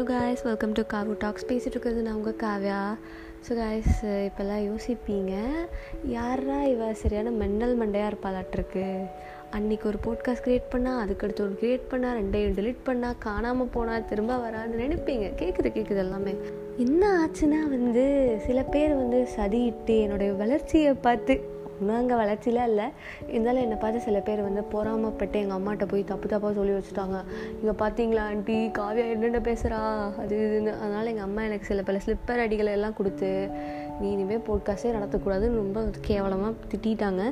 Hello guys welcome to Kavu talks பேசிகிட்டு இருக்கிறது நான் உங்கள் காவ்யா. ஸோ காய்ஸ் இப்போல்லாம் யோசிப்பீங்க. யாரா இவ சரியான மெண்டல் மண்டையாக இருப்பாளாட்டிருக்கு? அன்றைக்கி ஒரு போட்காஸ்ட் க்ரியேட் பண்ணால் அதுக்கடுத்து ஒரு க்ரியேட் பண்ணால் ரெண்டையும் டெலிட் பண்ணால் காணாமல் போனால் திரும்ப வரான்னு நினைப்பீங்க. கேட்குது கேட்குது எல்லாமே. என்ன ஆச்சுன்னா வந்து சில பேர் வந்து சதியிட்டு என்னுடைய வளர்ச்சியை பார்த்து ஒன்றும் அங்கே வளர்ச்சிலாம் இல்லை. இருந்தாலும் என்னை பார்த்து சில பேர் வந்து பொறாமப்பட்டு எங்கள் அம்மாட்ட போய் தப்பு தப்பாக சொல்லி வச்சுட்டாங்க. இங்கே பார்த்தீங்களா ஆண்டி? காவியா என்னென்ன பேசுகிறா அது இதுன்னு. அதனால் எங்கள் அம்மா எனக்கு சில பல ஸ்லிப்பர் அடிகளை எல்லாம் கொடுத்து நீ இனிமேல் போட்காஸ்டே நடத்தக்கூடாதுன்னு ரொம்ப கேவலமாக திட்டாங்க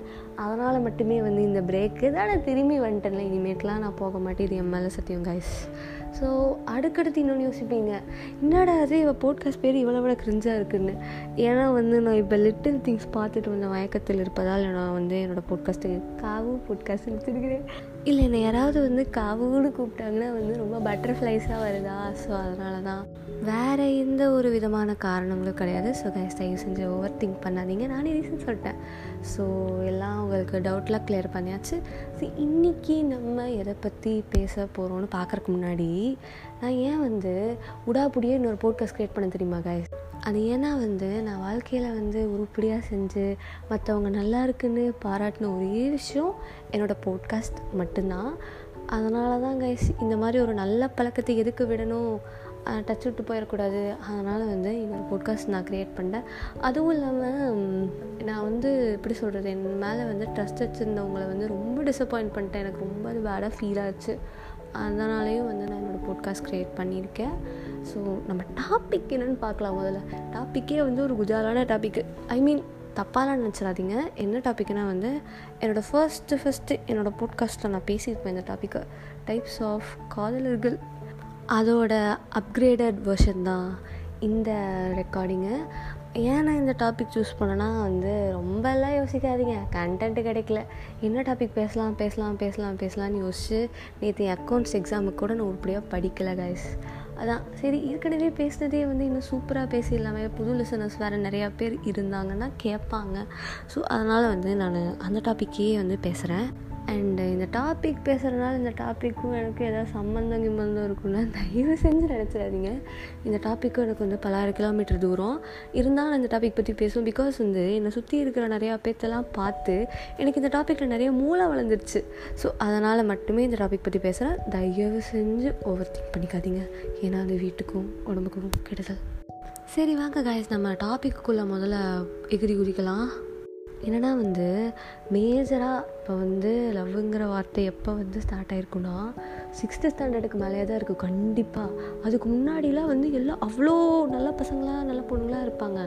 அதனால் மட்டுமே வந்து இந்த பிரேக்கு தானே திரும்பி வந்துட்டேன்ல. இனிமேட்லாம் நான் போக மாட்டேன். இது என் மேலே சத்தியம் காய்ஸ் ஸோ அடுக்கடுத்து இன்னொன்று யோசிப்பீங்க. என்னடா அது இவள் போட்காஸ்ட் பேர் இவ்வளோ விட கிரிஞ்சாக இருக்குன்னு. ஏன்னா வந்து நான் இப்போ லிட்டில் திங்ஸ் பார்த்துட்டு வந்த மயக்கத்தில் இருப்பதால் நான் வந்து என்னோடய போட்காஸ்ட்டு காவு போட்காஸ்ட் வச்சுருக்கிறேன். இல்லை என்னை யாராவது வந்து காவுன்னு கூப்பிட்டாங்கன்னா வந்து ரொம்ப பட்டர்ஃப்ளைஸாக வருதா? ஸோ அதனால தான் வேறு எந்த ஒரு விதமான காரணங்களும் கிடையாது. ஸோ கைஸ் தயவு செஞ்சு ஓவர் திங்க் பண்ணாதீங்க. நானே ரீசன் சொல்லிட்டேன். ஸோ எல்லாம் உங்களுக்கு டவுட்லாம் கிளியர் பண்ணியாச்சு. ஸோ இன்றைக்கி நம்ம எதை பற்றி பேச போகிறோன்னு பார்க்குறக்கு முன்னாடி நான் ஏன் வந்து உடாபுடியே இன்னொரு போட்காஸ்ட் க்ரியேட் பண்ண தெரியுமா கைஸ் அது ஏன்னா வந்து நான் வாழ்க்கையில் வந்து உருப்படியாக செஞ்சு மற்றவங்க நல்லா இருக்குன்னு பாராட்டின ஒரே விஷயம் என்னோடய போட்காஸ்ட் மட்டும்தான். அதனால தான் கைஸ் இந்த மாதிரி ஒரு நல்ல பழக்கத்தை எதுக்கு விடணும் டச் விட்டு போயிடக்கூடாது. அதனால் வந்து இன்னொரு போட்காஸ்ட் நான் க்ரியேட் பண்ணேன் அதுவும் இல்லாமல் நான் வந்து எப்படி சொல்கிறது என் மேலே வந்து ட்ரஸ்ட் வச்சுருந்தவங்களை வந்து ரொம்ப டிசப்பாயிண்ட் பண்ணிட்டேன். எனக்கு ரொம்ப அது பேடாக ஃபீல் ஆச்சு. அதனாலேயும் வந்து நான் என்னோடய போட்காஸ்ட் க்ரியேட் பண்ணியிருக்கேன். ஸோ நம்ம டாபிக் என்னென்னு பார்க்கலாம் முதல்ல. டாப்பிக்கே வந்து ஒரு குஜாலான டாபிக் ஐ மீன் தப்பாலாம் நினச்சிடாதீங்க. என்ன டாப்பிக்னா வந்து என்னோடய ஃபர்ஸ்ட்டு ஃபஸ்ட்டு என்னோடய போட்காஸ்ட்டில் நான் பேசியிருப்பேன் இந்த டாப்பிக்கை டைப்ஸ் ஆஃப் காதலர்கள். அதோட அப்கிரேடட் வெர்ஷன் தான் இந்த ரெக்கார்டிங்கு ஏன் நான் இந்த டாபிக் சூஸ் பண்ணேன்னா வந்து ரொம்பலாம் யோசிக்காதீங்க. கண்டென்ட்டு கிடைக்கல. என்ன டாபிக் பேசலாம் பேசலாம் பேசலாம் பேசலாம்னு யோசிச்சு நேற்று அக்கௌண்ட்ஸ் எக்ஸாமுக்கு கூட நான் உருப்படியாக படிக்கலை கைஸ் அதான். சரி ஏற்கனவே பேசினதே வந்து இன்னும் சூப்பராக பேசிடலாமே. புது லிசனர்ஸ் வேறு நிறையா பேர் இருந்தாங்கன்னா கேட்பாங்க. ஸோ அதனால் வந்து நான் அந்த டாப்பிக்கே வந்து பேசுகிறேன் அண்டு இந்த டாபிக் பேசுகிறதுனால இந்த டாப்பிக்கும் எனக்கு ஏதாவது சம்மந்தம் கிம்மந்தம் இருக்குன்னா தயவு செஞ்சு நினச்சிடாதீங்க. இந்த டாப்பிக்கும் எனக்கு வந்து பலாயிரம் கிலோமீட்டர் தூரம். இருந்தாலும் இந்த டாபிக் பற்றி பேசுவோம் பிகாஸ் வந்து என்னை சுற்றி இருக்கிற நிறையா பேர்த்தெல்லாம் பார்த்து எனக்கு இந்த டாப்பிக்கில் நிறைய மூளை வளர்ந்துருச்சு. ஸோ அதனால் மட்டுமே இந்த டாபிக் பற்றி பேசுகிறேன் தயவு செஞ்சு ஓவர் திங்க் பண்ணிக்காதீங்க. ஏன்னா அது வீட்டுக்கும் உடம்புக்கும் கெடுதல். சரி வாங்க காய்ஸ் நம்ம டாப்பிக்குள்ளே முதல்ல எகிரி குதிக்கலாம். என்னென்னா வந்து மேஜராக இப்போ வந்து லவ்வுங்கிற வார்த்தை எப்போ வந்து ஸ்டார்ட் ஆயிருக்குன்னா சிக்ஸ்த்து ஸ்டாண்டர்டுக்கு மேலே தான் இருக்குது கண்டிப்பாக அதுக்கு முன்னாடிலாம் வந்து எல்லாம் அவ்வளோ நல்ல பசங்களாக நல்ல பொண்ணுங்களாக இருப்பாங்க.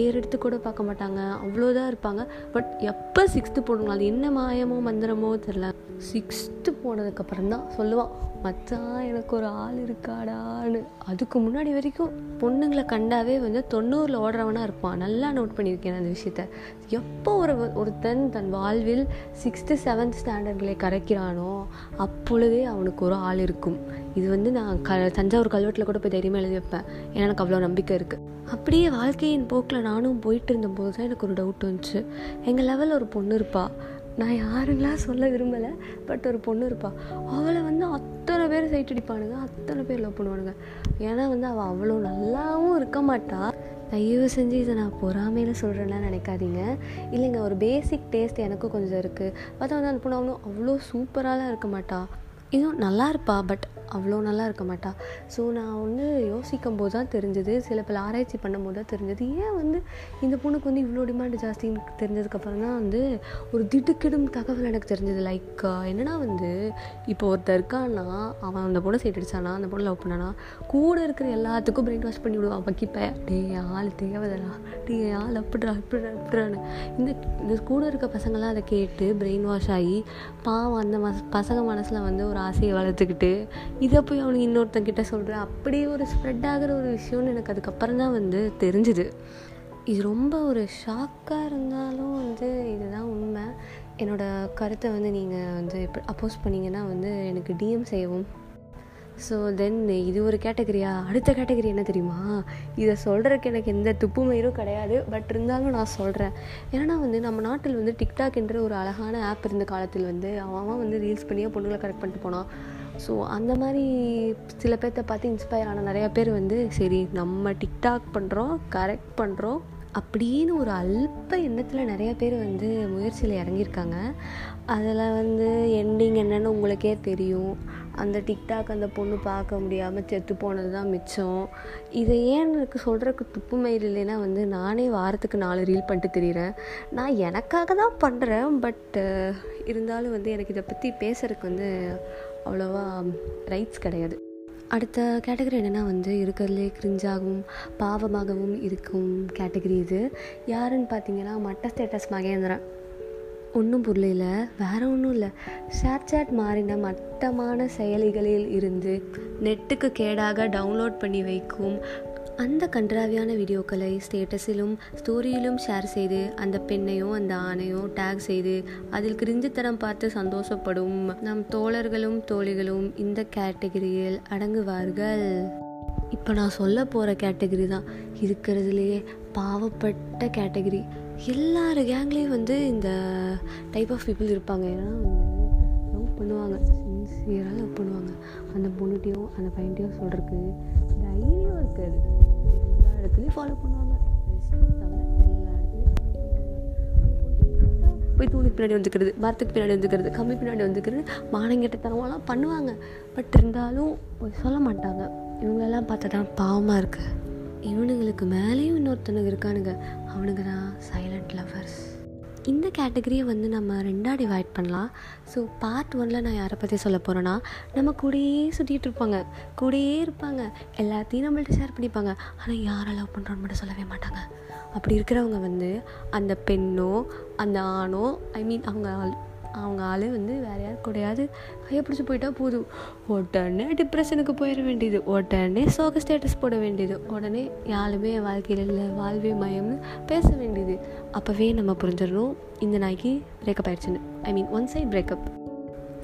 ஏர் எடுத்து கூட பார்க்க மாட்டாங்க அவ்வளோதான் இருப்பாங்க. பட் எப்போ சிக்ஸ்த்து போடுங்க அது என்ன மாயமோ மந்திரமோ தெரில சிக்ஸ்த்து போனதுக்கப்புறம் தான் சொல்லுவான் மச்சான் எனக்கு ஒரு ஆள் இருக்காடான்னு. அதுக்கு முன்னாடி வரைக்கும் பொண்ணுங்களை கண்டாவே வந்து தொண்ணூறில் ஓடுறவனாக இருப்பான். நல்லா நோட் பண்ணியிருக்கேன் அந்த விஷயத்த. எப்போ ஒரு ஒருத்தன் தன் வாழ்வில் சிக்ஸ் சிக்ஸ்த்து செவன்த் ஸ்டாண்டர்ட்களை கரைக்கிறானோ அப்பொழுதே அவனுக்கு ஒரு ஆள் இருக்கும். இது வந்து நான் க தஞ்சாவூர் கல்வெட்டில் கூட போய் தைரியமாக எழுதி வைப்பேன். ஏன்னா எனக்கு அவ்வளோ நம்பிக்கை இருக்குது அப்படியே வாழ்க்கையின் போக்கில் நானும் போயிட்டு இருந்தபோது தான் எனக்கு ஒரு டவுட் வந்துச்சு. எங்கள் லெவலில் ஒரு பொண்ணு இருப்பாள் நான் யாருங்களாம் சொல்ல விரும்பலை பட் ஒரு பொண்ணு இருப்பாள் அவளை வந்து அத்தனை பேர் சைட் அடிப்பானுங்க அத்தனை பேர் லவ் பண்ணுவானுங்க. ஏன்னா வந்து அவள் அவ்வளோ நல்லாவும் இருக்க மாட்டாள் தயவு செஞ்சு இதை நான் பொறாமையில் சொல்கிறேன்னா நினைக்காதீங்க. இல்லைங்க ஒரு பேசிக் டேஸ்ட் எனக்கும் கொஞ்சம் இருக்குது பார்த்தா வந்து அந்த பொண்ணு அவ்வளோ சூப்பராலாம் இருக்க மாட்டா. இதுவும் நல்லா இருப்பா பட் அவ்வளோ நல்லா இருக்க மாட்டா. ஸோ நான் வந்து யோசிக்கும் போது தான் தெரிஞ்சது. சில பல ஆராய்ச்சி பண்ணும்போது தான் தெரிஞ்சது. ஏன் வந்து இந்த பொண்ணுக்கு வந்து இவ்வளோ டிமாண்ட் ஜாஸ்தின்னு தெரிஞ்சதுக்கப்புறம் தான் வந்து ஒரு திடுக்கிடும் தகவல் எனக்கு தெரிஞ்சது. லைக் என்னென்னா வந்து இப்போ ஒருத்தர் இருக்கான்னா அவன் அந்த பொண்ணை சைட் அடித்தானா அந்த பொண்ணை லவ் பண்ணானா கூட இருக்கிற எல்லாத்துக்கும் பிரெயின் வாஷ் பண்ணி விடுவான். பக்கிப்ப டே ஆள் தேவைதரா டே ஆள் அப்படிடா அப்படிடா இப்படிடான்னு. இந்த இந்த கூட இருக்க பசங்களாம் அதை கேட்டு பிரெயின் வாஷ் ஆகி பாவம் அந்த மச பசங்க மனசில் வந்து ஒரு ஆசையை வளர்த்துக்கிட்டு இதை போய் அவனுக்கு இன்னொருத்தங்கிட்ட சொல்கிறேன் அப்படி ஒரு ஸ்ப்ரெட் ஆகிற ஒரு விஷயம்னு எனக்கு அதுக்கப்புறம் தான் வந்து தெரிஞ்சுது. இது ரொம்ப ஒரு ஷாக்காக இருந்தாலும் வந்து இதுதான் உண்மை. என்னோடய கருத்தை வந்து நீங்கள் வந்து இப்போ அப்போஸ் பண்ணிங்கன்னா வந்து எனக்கு டிஎம் செய்யவும் ஸோ தென் இது ஒரு கேட்டகரியா அடுத்த கேட்டகரி என்ன தெரியுமா? இதை சொல்கிறதுக்கு எனக்கு எந்த துப்பு மயிரும் கிடையாது. பட் இருந்தாலும் நான் சொல்கிறேன் ஏன்னா வந்து நம்ம நாட்டில் வந்து டிக்டாக் என்ற ஒரு அழகான ஆப் இருந்த காலத்தில் வந்து அவன் வந்து ரீல்ஸ் பண்ணியே பொண்ணுங்களை கரெக்ட் பண்ணிட்டு போனான். ஸோ அந்த மாதிரி சில பேர்த்த பார்த்து இன்ஸ்பயர் ஆன நிறையா பேர் வந்து சரி நம்ம டிக்டாக் பண்ணுறோம் கரெக்ட் பண்ணுறோம் அப்படின்னு ஒரு அல்ப எண்ணத்தில் நிறைய பேர் வந்து முயற்சியில் இறங்கியிருக்காங்க. அதில் வந்து எண்டிங் என்னென்னு உங்களுக்கே தெரியும். அந்த டிக்டாக் அந்த பொண்ணு பார்க்க முடியாமல் செத்து போனது தான் மிச்சம். இதை ஏன் எனக்கு சொல்கிறதுக்கு துப்பு மயில் இல்லைன்னா வந்து நானே வாரத்துக்கு நாலு ரீல் பண்ணிட்டு தெரிகிறேன் நான் எனக்காக தான் பண்ணுறேன் பட் இருந்தாலும் வந்து எனக்கு இதை பற்றி பேசுகிறதுக்கு வந்து அவ்வளோவா ரைட்ஸ் கிடையாது. அடுத்த கேட்டகரி என்னென்னா வந்து இருக்கிறதுலே கிரிஞ்சாகவும் பாவமாகவும் இருக்கும் கேட்டகரி இது. யாருன்னு பார்த்தீங்கன்னா மட்ட ஸ்டேட்டஸ் மகேந்திரன். ஒன்றும் புரியல வேறு ஒன்றும் இல்லை. ஷேர்சேட் மாறின மட்டமான செயலிகளில் இருந்து நெட்டுக்கு கேடாக டவுன்லோட் பண்ணி வைக்கும் அந்த கன்றாவியான வீடியோக்களை ஸ்டேட்டஸிலும் ஸ்டோரியிலும் ஷேர் செய்து அந்த பெண்ணையோ அந்த ஆணையோ டேக் செய்து அதில் கிரிஞ்சுத்தனம் பார்த்து சந்தோஷப்படும் நம் தோழர்களும் தோழிகளும் இந்த கேட்டகரியில் அடங்குவார்கள். இப்போ நான் சொல்ல போகிற கேட்டகரி தான். இருக்கிறதுலையே பாவப்பட்ட கேட்டகரி எல்லார் கேங்லேயும் வந்து இந்த டைப் ஆஃப் பீப்புள் இருப்பாங்க. ஏன்னா வந்து லவ் பண்ணுவாங்க சின்சியராக லவ் பண்ணுவாங்க. அந்த பொண்ணுகிட்டையும் அந்த பையன்கிட்டையும் சொல்கிறதுக்கு தைரியம் இருக்காது. எல்லா இடத்துலையும் ஃபாலோ பண்ணுவாங்க. தவிர எல்லா இடத்துலையும் போய் தூணுக்கு பின்னாடி வந்துக்கிறது மரத்துக்கு பின்னாடி வந்துக்கிறது கம்மி பின்னாடி வந்துக்கிறது மானங்கெட்ட தரமெல்லாம் பண்ணுவாங்க. பட் இருந்தாலும் சொல்ல மாட்டாங்க. இவங்களெல்லாம் பார்த்தா தான் பாவமாக இருக்குது இவனுங்களுக்கு மேலேயும் இன்னொருத்தனுங்க இருக்கானுங்க. அவனுங்க தான் சைலண்ட் லவர்ஸ் இந்த கேட்டகரியை வந்து நம்ம ரெண்டாக டிவைட் பண்ணலாம். ஸோ பார்ட் ஒனில் நான் யாரை பற்றி சொல்ல போகிறேன்னா நம்ம கூடயே சுற்றிட்டு இருப்பாங்க. கூடயே இருப்பாங்க. எல்லாத்தையும் நம்மள்ட்ட ஷேர் பண்ணிப்பாங்க. ஆனால் யாரை லவ் பண்ணுறோன்னு மட்டும் சொல்லவே மாட்டாங்க. அப்படி இருக்கிறவங்க வந்து அந்த பெண்ணோ அந்த ஆணோ ஐ மீன் அவங்க அவங்க ஆளே வந்து வேறு யார் கூடயாவது கையை பிடிச்சி போயிட்டா போதும். உடனே டிப்ரெஷனுக்கு போயிட வேண்டியது. உடனே சோக ஸ்டேட்டஸ் போட வேண்டியது. உடனே யாருமே என் வாழ்க்கையில் இல்லை. வாழ்வே மயம்னு பேச வேண்டியது. அப்போவே நம்ம புரிஞ்சிடணும் இந்த நாய்க்கு பிரேக்கப் ஆயிடுச்சுன்னு. I mean one side breakup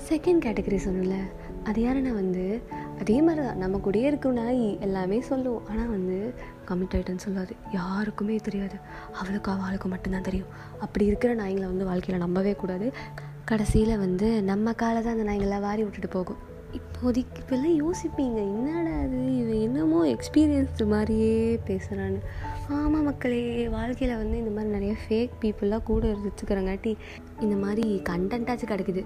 second category சொன்னல அது யாருன்னா வந்து அதே மாதிரி தான் நம்ம கூடயே இருக்கும் நாய் எல்லாமே சொல்லுவோம். ஆனால் வந்து கமிட் ஆகிட்டேன்னு சொல்லாது. யாருக்குமே தெரியாது. அவளுக்கு அவளுக்கு மட்டும்தான் தெரியும். அப்படி இருக்கிற நாய்களை வந்து வாழ்க்கையில் நம்பவே கூடாது. கடைசியில் வந்து நம்ம காலை தான் அந்த நாய்ங்களாம் வாரி விட்டுட்டு போகும். இப்போதைக்கு இப்போல்லாம் யோசிப்பீங்க என்னடா அது இவன் என்னமோ எக்ஸ்பீரியன்ஸ் மாதிரியே பேசுகிறான்னு ஆமாம் மக்களே வாழ்க்கையில் வந்து இந்த மாதிரி நிறைய ஃபேக் பீப்புளெலாம் கூட இருந்துச்சுக்கிறங்காட்டி இந்த மாதிரி கண்டென்ட்டாச்சும் கிடைக்குது.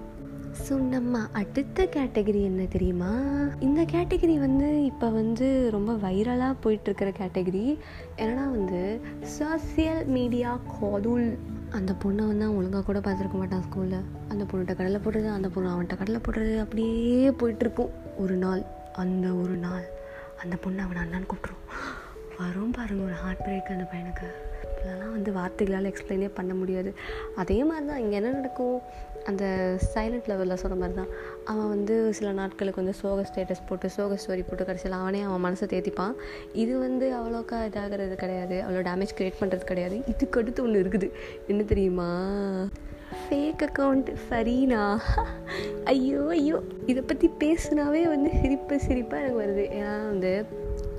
ஸோ நம்ம அடுத்த கேட்டகரி என்ன தெரியுமா? இந்த கேட்டகரி வந்து இப்போ வந்து ரொம்ப வைரலாக போயிட்டுருக்கிற கேட்டகரி என்னன்னா வந்து சோசியல் மீடியா காதுல். அந்த பொண்ணை வந்து அவன் ஒழுங்காக கூட பார்த்துருக்க மாட்டான் ஸ்கூலில் அந்த பொண்ணுகிட்ட கடலை போடுறது அந்த பொண்ணு அவன்கிட்ட கடலை போடுறது அப்படியே போயிட்டுருக்கும். ஒரு நாள் அந்த ஒரு நாள் அந்த பொண்ணு அவனை அண்ணான்னு கூப்பிட்ரும் வரும் பாருங்க ஒரு ஹார்ட் பிரேக் அந்த பையனுக்கு. இதெல்லாம் வந்து வார்த்தைகளால் எக்ஸ்பிளைனே பண்ண முடியாது. அதே மாதிரி தான் இங்கே என்ன நடக்கும்? அந்த சைலண்ட் லெவலில் சொன்ன மாதிரி தான் அவன் வந்து சில நாட்களுக்கு வந்து சோக ஸ்டேட்டஸ் போட்டு சோக ஸ்டோரி போட்டு கடைசியில் அவனே அவன் மனசை தேத்திப்பான். இது வந்து அவ்வளோக்கா இதாகிறது கிடையாது. அவ்வளோ டேமேஜ் க்ரியேட் பண்ணுறது கிடையாது. இதுக்கு அடுத்து ஒன்று இருக்குது. என்ன தெரியுமா? ஃபேக் அக்கௌண்ட் ஃபரீனா ஐயோ ஐயோ. இதை பற்றி பேசுனாவே வந்து சிரிப்பு சிரிப்பாக எனக்கு வருது. ஏன்னா வந்து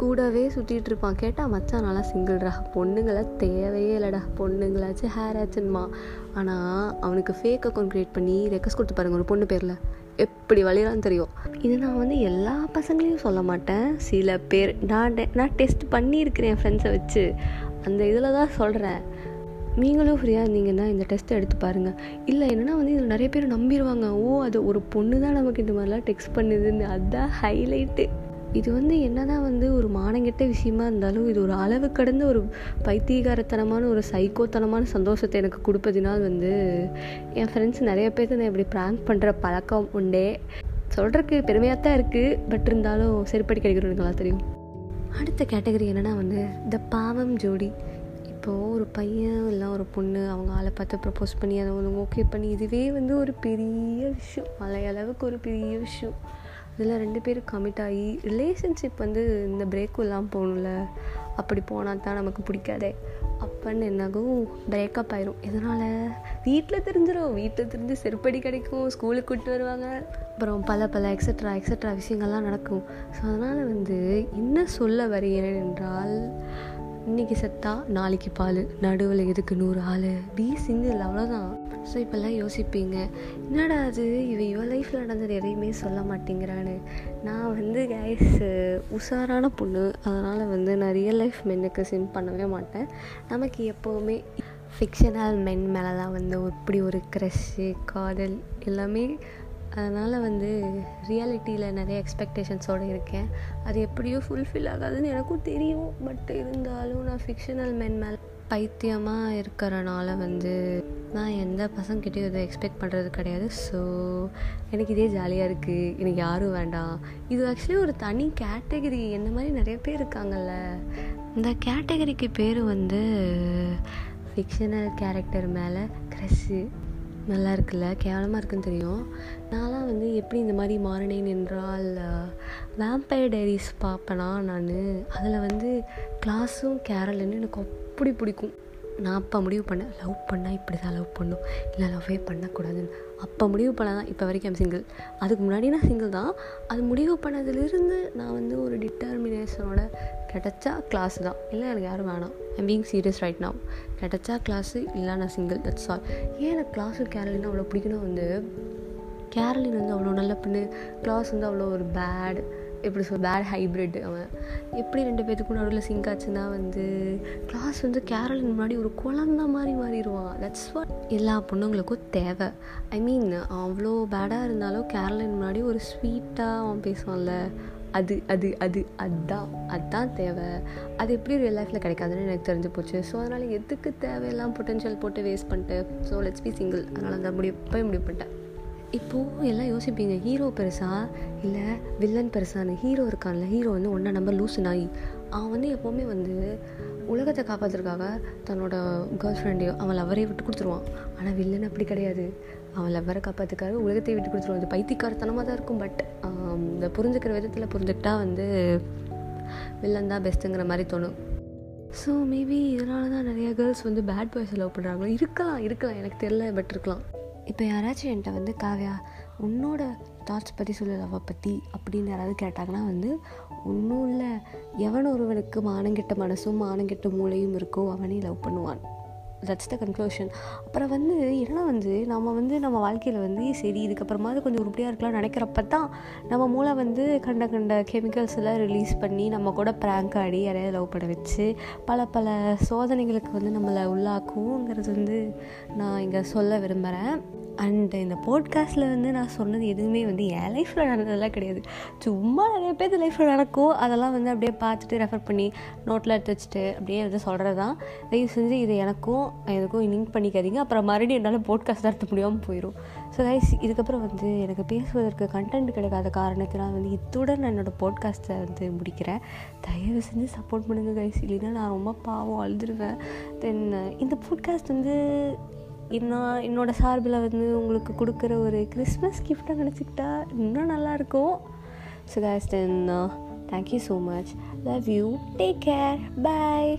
கூடவே சுற்றிட்டு இருப்பான். கேட்டால் மச்சான் நல்லா சிங்கிள்டா பொண்ணுங்களை தேவையே இல்லைடா. பொண்ணுங்களாச்சும் ஹேர் ஆச்சுன்மா ஆனால் அவனுக்கு ஃபேக் அக்கௌண்ட் க்ரியேட் பண்ணி ரெக்வஸ்ட் கொடுத்து பாருங்க ஒரு பொண்ணு பேரில். எப்படி வழியலான்னு தெரியும். இது நான் வந்து எல்லா பசங்களையும் சொல்ல மாட்டேன். சில பேர் நான் நான் டெஸ்ட் பண்ணியிருக்கிறேன் என் ஃப்ரெண்ட்ஸை வச்சு. அந்த இதில் தான் சொல்கிறேன் நீங்களும் ஃப்ரீயாக இருந்தீங்கன்னா இந்த டெஸ்ட்டை எடுத்து பாருங்கள் இல்லை என்னென்னா வந்து இதில் நிறைய பேர் நம்பிடுவாங்க ஓ அது ஒரு பொண்ணு தான் நமக்கு இந்த மாதிரிலாம் டெக்ஸ்ட் பண்ணுதுன்னு. அதுதான் ஹைலைட்டு இது வந்து என்னதான் வந்து ஒரு மானங்கெட்ட விஷயமா இருந்தாலும் இது ஒரு அளவு கடந்த ஒரு பைத்தியகாரத்தனமான ஒரு சைக்கோத்தனமான சந்தோஷத்தை எனக்கு கொடுப்பதினால் வந்து என் ஃப்ரெண்ட்ஸ் நிறைய பேர்த்து நான் இப்படி ப்ராங்க் பண்ணுற பழக்கம் உண்டே. சொல்கிறதுக்கு பெருமையாக தான் இருக்குது பட் இருந்தாலும் செருப்படி கிடைக்கிறவனுங்களா தெரியும். அடுத்த கேட்டகரி என்னென்னா வந்து த பாவம் ஜோடி. இப்போது ஒரு பையன் இல்லை ஒரு பொண்ணு அவங்க ஆளை பார்த்து ப்ரப்போஸ் பண்ணி அதை ஒன்று ஓகே பண்ணி இதுவே வந்து ஒரு பெரிய விஷயம். மலையளவுக்கு ஒரு பெரிய விஷயம். இதில் ரெண்டு பேரும் கமிட் ஆகி ரிலேஷன்ஷிப் வந்து இந்த பிரேக்கும் போகணும்ல அப்படி போனால் தான் நமக்கு பிடிக்காதே. அப்பன்னு என்னாகும் பிரேக்கப் ஆயிரும். இதனால் வீட்டில் தெரிஞ்சிடும் வீட்டில் தெரிஞ்சு செருப்படி கிடைக்கும். ஸ்கூலுக்கு கூப்பிட்டு வருவாங்க. அப்புறம் பல பல எக்ஸட்ரா எக்ஸட்ரா விஷயங்கள்லாம் நடக்கும். ஸோ அதனால் வந்து என்ன சொல்ல வருகிறேன் என்றால் இன்றைக்கி செத்தா நாளைக்கு பால். நடுவில் எதுக்கு நூறு ஆள்? பி சிங்கிள் அவ்வளோதான் ஸோ இப்போல்லாம் யோசிப்பீங்க என்னடா அது? இவன் இவன் லைஃப்பில் நடந்தது எதையுமே சொல்ல மாட்டேங்கிறான்னு. நான் வந்து கேஸ் உஷாரான பொண்ணு. அதனால் வந்து நான் ரியல் லைஃப் மென்னுக்கு சிம் பண்ணவே மாட்டேன். நமக்கு எப்போவுமே ஃபிக்ஷனல் மென் மேலே தான் வந்து இப்படி ஒரு க்ரஷ்ஷு காதல் எல்லாமே. அதனால் வந்து ரியாலிட்டியில் நிறைய எக்ஸ்பெக்டேஷன்ஸோடு இருக்கேன். அது எப்படியோ ஃபுல்ஃபில் ஆகாதுன்னு எனக்கும் தெரியும். பட் இருந்தாலும் நான் ஃபிக்ஷனல் மென் மேலே பைத்தியமாக இருக்கிறனால வந்து நான் எந்த பசங்கிட்டையும் எதுவும் எக்ஸ்பெக்ட் பண்ணுறது கிடையாது. ஸோ எனக்கு இதே ஜாலியாக இருக்குது எனக்கு யாரும் வேண்டாம். இது ஆக்சுவலி ஒரு தனி கேட்டகரி என்ன மாதிரி நிறைய பேர் இருக்காங்கல்ல. இந்த கேட்டகரிக்கு பேர் வந்து ஃபிக்ஷனல் கேரக்டர் மேலே க்ரஷ்ஷு நல்லா இருக்குல்ல? கேவலமாக இருக்குன்னு தெரியும். நான்லாம் வந்து எப்படி இந்த மாதிரி மாறினேன் என்றால் வேம்பயர் டைரிஸ் பார்ப்பேனா நான்? அதில் வந்து கிளாஸும் கேரலுன்னு எனக்கு அப்படி பிடிக்கும்? நான் அப்போ முடிவு பண்ணேன் லவ் பண்ணால் இப்படி தான் லவ் பண்ணும். இல்லை லவ்வே பண்ணக்கூடாதுன்னு. அப்போ முடிவு பண்ணாதான் இப்போ வரைக்கும் ஐம் சிங்கிள் அதுக்கு முன்னாடி நான் சிங்கிள் தான். அது முடிவு பண்ணதுலேருந்து நான் வந்து ஒரு டிட்டர்மினேஷனோட கிடச்சா கிளாஸ் தான். இல்லை எனக்கு யாரும் வேணாம். ஐம் பீங் சீரியஸ் ரைட் நான் கிடச்சா கிளாஸு இல்லை நான் சிங்கிள் தட்ஸ் ஆல் ஏன் எனக்கு கிளாஸு கேரளின் அவ்வளோ பிடிக்கணும் வந்து கேரளின் வந்து அவ்வளோ நல்ல பொண்ணு. கிளாஸ் வந்து அவ்வளோ ஒரு பேட் எப்படி சொல் பேட் ஹைப்ரிட் அவன். எப்படி ரெண்டு பேத்துக்கும் நடுவில் சிங்க் ஆச்சுன்னா வந்து கிளாஸ் வந்து கேரளின் முன்னாடி ஒரு குழந்த மாதிரி மாறிடுவான் தட்ஸ் வாட் எல்லா பொண்ணுங்களுக்கும் தேவை. ஐ மீன் அவ்வளோ பேடாக இருந்தாலும் கேரளின் முன்னாடி ஒரு ஸ்வீட்டாக அவன் பேசுவான்ல. அது அது அது அதுதான் அதுதான் தேவை. அது எப்படி ரியல் லைஃப்பில் கிடைக்காதுன்னு எனக்கு தெரிஞ்சு போச்சு. ஸோ அதனால் எதுக்கு தேவையெல்லாம் பொட்டென்ஷியல் போட்டு வேஸ்ட் பண்ணிட்டு ஸோ லெட்ஸ் பி சிங்கிள் அதனால் அந்த முடிவு போய் முடிவு பண்ணிட்டேன். இப்போது எல்லாம் யோசிப்பீங்க ஹீரோ பெருசா? இல்லை வில்லன் பெருசான்னு? ஹீரோ இருக்கான்ல ஹீரோ வந்து ஒன்றா நம்பர் லூஸ் நாய். அவன் வந்து எப்போவுமே வந்து உலகத்தை காப்பாற்றுறதுக்காக தன்னோட கேர்ள் ஃப்ரெண்டையோ அவன் லவரே விட்டு கொடுத்துருவான். ஆனால் வில்லன் அப்படி கிடையாது. அவன் லவ்வரை காப்பாற்றுக்காக உலகத்தை விட்டு கொடுத்துருவான். இது பைத்தியக்காரத்தனமாக தான் இருக்கும் பட் இந்த புரிஞ்சுக்கிற விதத்தில் புரிஞ்சுக்கிட்டா வந்து வில்லன் தான் பெஸ்ட்டுங்கிற மாதிரி தோணும். ஸோ மேபி இதனால தான் நிறைய கேர்ள்ஸ் வந்து பேட் பாய்ஸ் லவ் பண்ணுறாங்களோ இருக்கலாம் இருக்கலாம். எனக்கு தெரியல பட் இருக்கலாம். இப்போ யாராச்சும் என்கிட்ட வந்து காவ்யா உன்னோட தாட்ஸ் பற்றி சொல்லு லவ்வை பற்றி அப்படின்னு யாராவது கேட்டாங்கன்னா வந்து ஒன்றும் இல்லை எவன் ஒருவனுக்கு மானங்கெட்ட மனசும் மானங்கெட்ட மூளையும் இருக்கோ அவனே லவ் பண்ணுவான். தட்ஸ் த கன்க்ளூஷன் அப்புறம் வந்து என்னன்னா வந்து நம்ம வந்து நம்ம வாழ்க்கையில் வந்து சரி இதுக்கப்புறமாவது கொஞ்சம் உருப்படியாக இருக்கலாம் நினைக்கிறப்ப தான் நம்ம மூளை வந்து கண்ட கண்ட கெமிக்கல்ஸ் எல்லாம் ரிலீஸ் பண்ணி நம்ம கூட ப்ராங்க் ஆடி யாரையாவது லவ் பண்ண வச்சு பல பல சோதனைகளுக்கு வந்து நம்மளை உள்ளாக்குங்கிறது வந்து நான் இங்கே சொல்ல விரும்புகிறேன் அண்ட் இந்த போட்காஸ்ட்டில் வந்து நான் சொன்னது எதுவுமே வந்து என் லைஃப்பில் நடந்ததெல்லாம் கிடையாது. சும்மா நிறைய பேர் லைஃப்பில் நடக்கும். அதெல்லாம் வந்து அப்படியே பார்த்துட்டு ரெஃபர் பண்ணி நோட்டில் எடுத்து வச்சுட்டு அப்படியே வந்து சொல்கிறது தான் தயவு செஞ்சு இது எனக்கும் எதுக்கும் லிங்க் பண்ணிக்காதீங்க. அப்புறம் மறுபடியும் என்னால் போட்காஸ்ட் நடத்த முடியாமல் போயிடும் ஸோ கைஸ் இதுக்கப்புறம் வந்து எனக்கு பேசுவதற்கு கண்டென்ட் கிடைக்காத காரணத்தினால் வந்து இத்துடன் நான் என்னோடய போட்காஸ்ட்டை வந்து முடிக்கிறேன். தயவு செஞ்சு சப்போர்ட் பண்ணுங்கள் கைஸ் இல்லைன்னா நான் ரொம்ப பாவம் அழுதுருவேன். தென் இந்த போட்காஸ்ட் வந்து இன்னும் என்னோடய சார்பில் வந்து உங்களுக்கு கொடுக்குற ஒரு கிறிஸ்மஸ் கிஃப்டாக நினச்சிக்கிட்டா இன்னும் நல்லாயிருக்கும் so guys then thank you so much love you take care bye